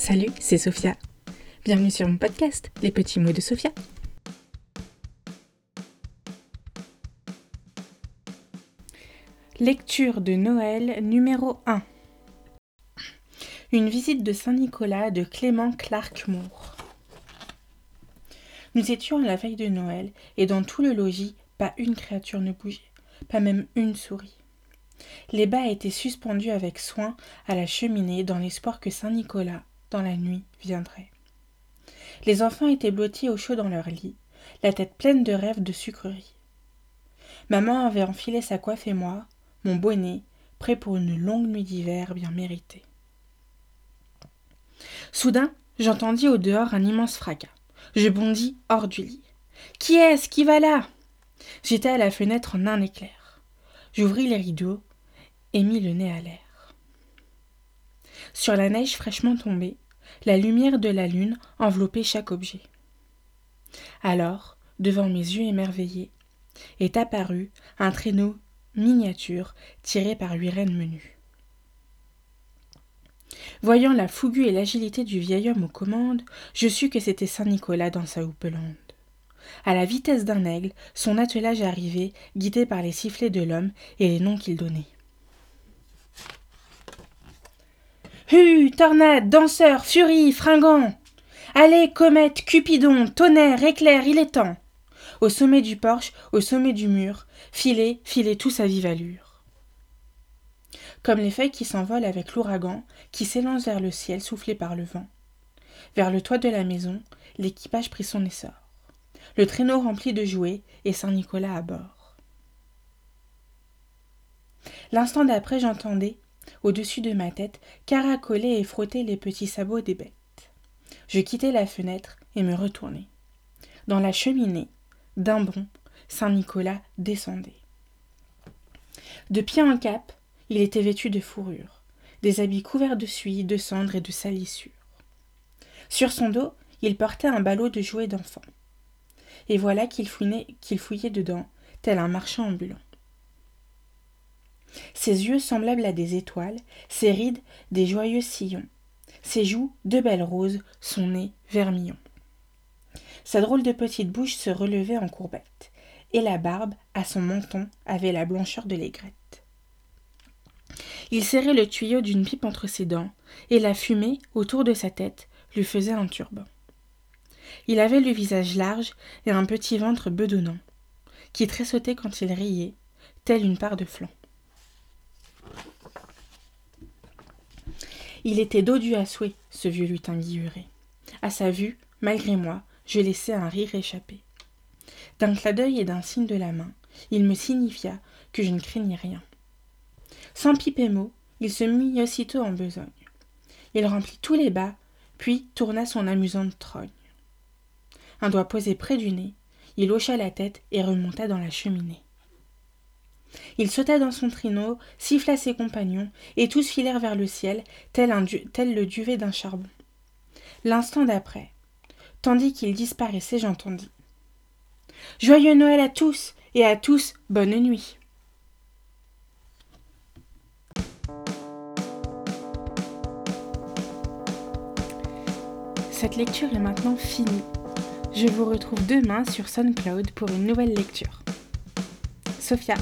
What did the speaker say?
Salut, c'est Sophia. Bienvenue sur mon podcast, Les petits mots de Sophia. Lecture de Noël numéro 1. Une visite de Saint-Nicolas de Clément Clark Moore. Nous étions à la veille de Noël et dans tout le logis, pas une créature ne bougeait, pas même une souris. Les bas étaient suspendus avec soin à la cheminée dans l'espoir que Saint Nicolas, dans la nuit, viendrait. Les enfants étaient blottis au chaud dans leur lit, la tête pleine de rêves de sucreries. Maman avait enfilé sa coiffe et moi, mon bonnet, prêt pour une longue nuit d'hiver bien méritée. Soudain, j'entendis au dehors un immense fracas. Je bondis hors du lit. Qui est-ce qui va là? J'étais à la fenêtre en un éclair. J'ouvris les rideaux et mis le nez à l'air. Sur la neige fraîchement tombée, la lumière de la lune enveloppait chaque objet. Alors, devant mes yeux émerveillés, est apparu un traîneau miniature tiré par huit rennes menues. Voyant la fougue et l'agilité du vieil homme aux commandes, je sus que c'était Saint Nicolas dans sa houppelande. À la vitesse d'un aigle, son attelage arrivait, guidé par les sifflets de l'homme et les noms qu'il donnait. Hu, tornade, danseur, furie, fringant. Allez, comète, cupidon, tonnerre, éclair, il est temps. Au sommet du porche, au sommet du mur, filez, filez tous à vive allure. Comme les feuilles qui s'envolent avec l'ouragan, qui s'élance vers le ciel soufflé par le vent. Vers le toit de la maison, l'équipage prit son essor. Le traîneau rempli de jouets et Saint Nicolas à bord. L'instant d'après, j'entendais, au-dessus de ma tête, caracoler et frotter les petits sabots des bêtes. Je quittai la fenêtre et me retournai. Dans la cheminée, d'un bond, Saint Nicolas descendait. De pied en cap, il était vêtu de fourrure, des habits couverts de suie, de cendres et de salissures. Sur son dos, il portait un ballot de jouets d'enfants. Et voilà qu'il fouillait dedans, tel un marchand ambulant. Ses yeux semblables à des étoiles, ses rides des joyeux sillons, ses joues de belles roses, son nez vermillon. Sa drôle de petite bouche se relevait en courbette, et la barbe, à son menton, avait la blancheur de l'aigrette. Il serrait le tuyau d'une pipe entre ses dents, et la fumée, autour de sa tête, lui faisait un turban. Il avait le visage large et un petit ventre bedonnant, qui tressautait quand il riait, tel une part de flanc. Il était dodu à souhait, ce vieux lutin guilluré. À sa vue, malgré moi, je laissai un rire échapper. D'un clin d'œil et d'un signe de la main, il me signifia que je ne craignais rien. Sans piper mot, il se mit aussitôt en besogne. Il remplit tous les bas, puis tourna son amusante trogne. Un doigt posé près du nez, il hocha la tête et remonta dans la cheminée. Il sauta dans son traîneau, siffla ses compagnons, et tous filèrent vers le ciel, tel, le duvet d'un charbon. L'instant d'après, tandis qu'il disparaissait, j'entendis. Joyeux Noël à tous, et à tous bonne nuit. Cette lecture est maintenant finie. Je vous retrouve demain sur SoundCloud pour une nouvelle lecture. Sophia.